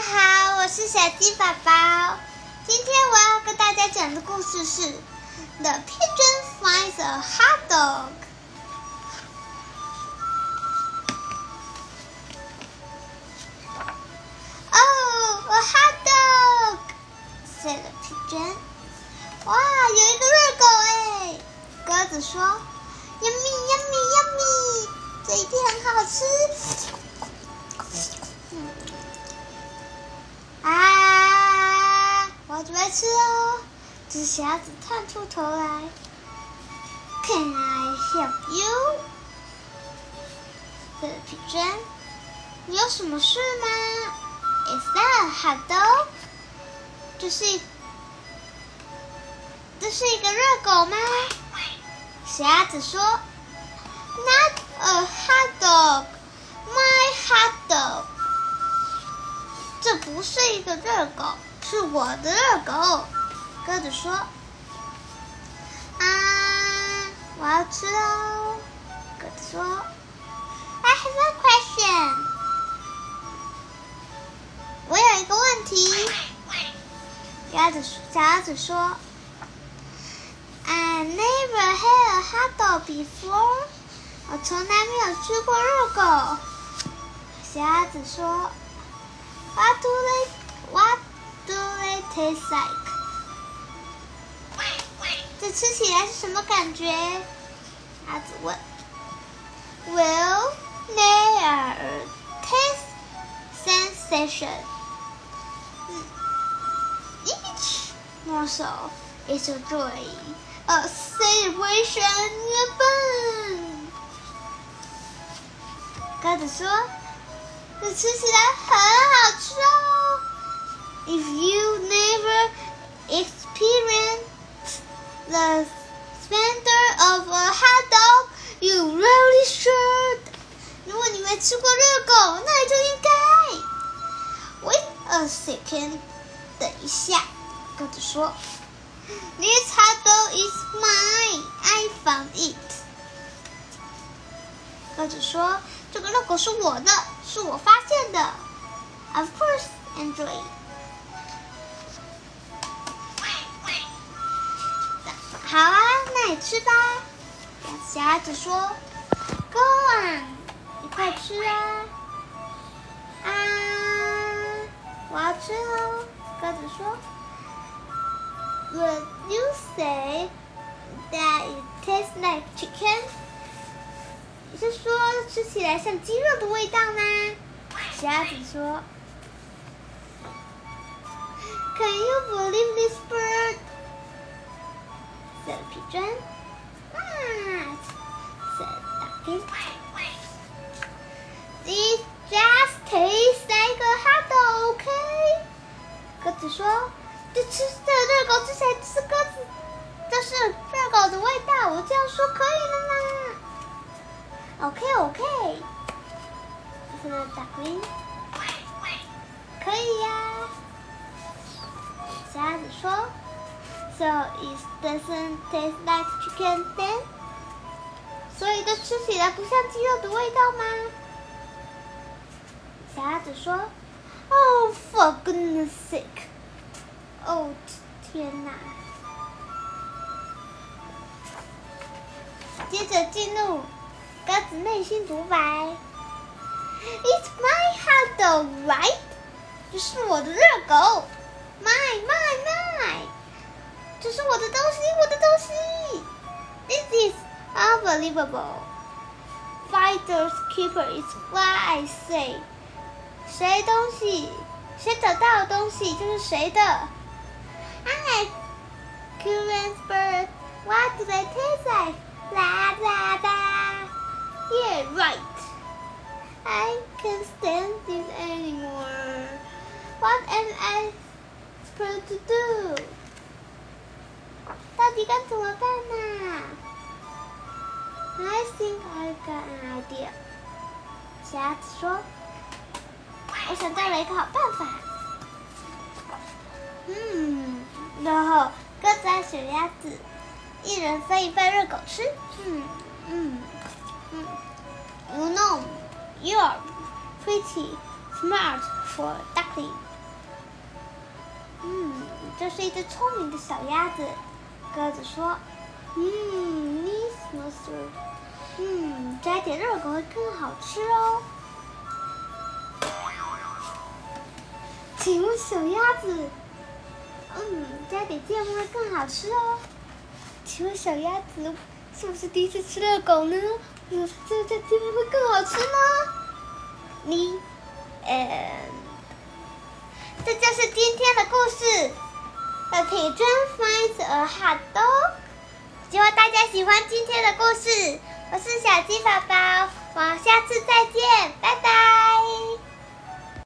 家好，我是小鸡宝宝。今天我要跟大家讲的故事是《The Pigeon Finds a Hot Dog》。Oh, a hot dog! said the pigeon. 哇，有一个热狗哎！鸽子说：“Yummy, yummy, yummy！这一定很好吃。”我要准备吃哦。只小子探出头来，Can I help you？这皮珍，你有什么事吗？Is that a hot dog？这是这是一个热狗吗？瞎子说，Not a hot dog，my hot dog。这不是一个热狗，是我的热狗。鸽子说：“啊，我要吃哦。”鸽子说：“I have a question。”我有一个问题。鸭子鸭子说：“I never had a hot dog before。”我从来没有吃过热狗。鸭子说。What do they What do they taste like？这吃起来是什么感觉？鸭子问。Well, they are a taste sensation. Each morsel is a joy, a celebration, a fun. 鸽子说。这吃起来很好吃哦 ！If you never experienced the splendor of a hot dog, you really should. 如果你没吃过热狗，那你就应该。Wait a second，等一下，鸽子说，This hot dog is mine. I found it. 鸽子说：“这个热狗是我的，是我发现的。” Of course, enjoy. 好啊，那你吃吧。小鸭子说：“Go on，你快吃啊！”啊，我要吃哦。鸽子说：“Would you say that it tastes like chicken？” 你是说吃起来像鸡肉的味道吗？小鸭子说。Can you believe this bird? 小皮砖，啊，小大克，This just tastes like a hot dog，OK？鸽子说：“这吃这热狗，吃谁吃鸽子？这是热狗的味道，我这样说可以了吗？” OK，OK，小达克，可以呀。小鸭子说。，So it doesn't taste like chicken then？所以这吃起来不像鸡肉的味道吗？小鸭子说，Oh for goodness sake！哦天哪！接着进入。鸽子内心独白：“It's my hot dog, right？这是我的热狗，my my my！这是我的东西，我的东西。This is unbelievable. Finders keeper is what I say. 谁东西，谁找到的东西就是谁的。I curious bird. What do they taste like? La la la. Yeah, right. I can't stand this anymore. What am I supposed to do? 该怎么办呢？I think I got an idea. 瞎子说：“我想到了一个好办法。”嗯，然后鸽子和小鸭子一人分一份热狗吃。嗯嗯。You know, you're pretty smart for duckling. 嗯，这是一只聪明的小鸭子。鸽子说：“嗯，Miss Monster，嗯，摘点热狗会更好吃哦。”请问小鸭子，嗯，加点芥末会更好吃哦。请问小鸭子是不是第一次吃热狗呢？嗯，这这芥末会更好吃呢？你，呃，这就是今天的故事。The pigeon finds a hot dog。希望大家喜欢今天的故事。我是小鸡宝宝，我们下次再见，拜拜。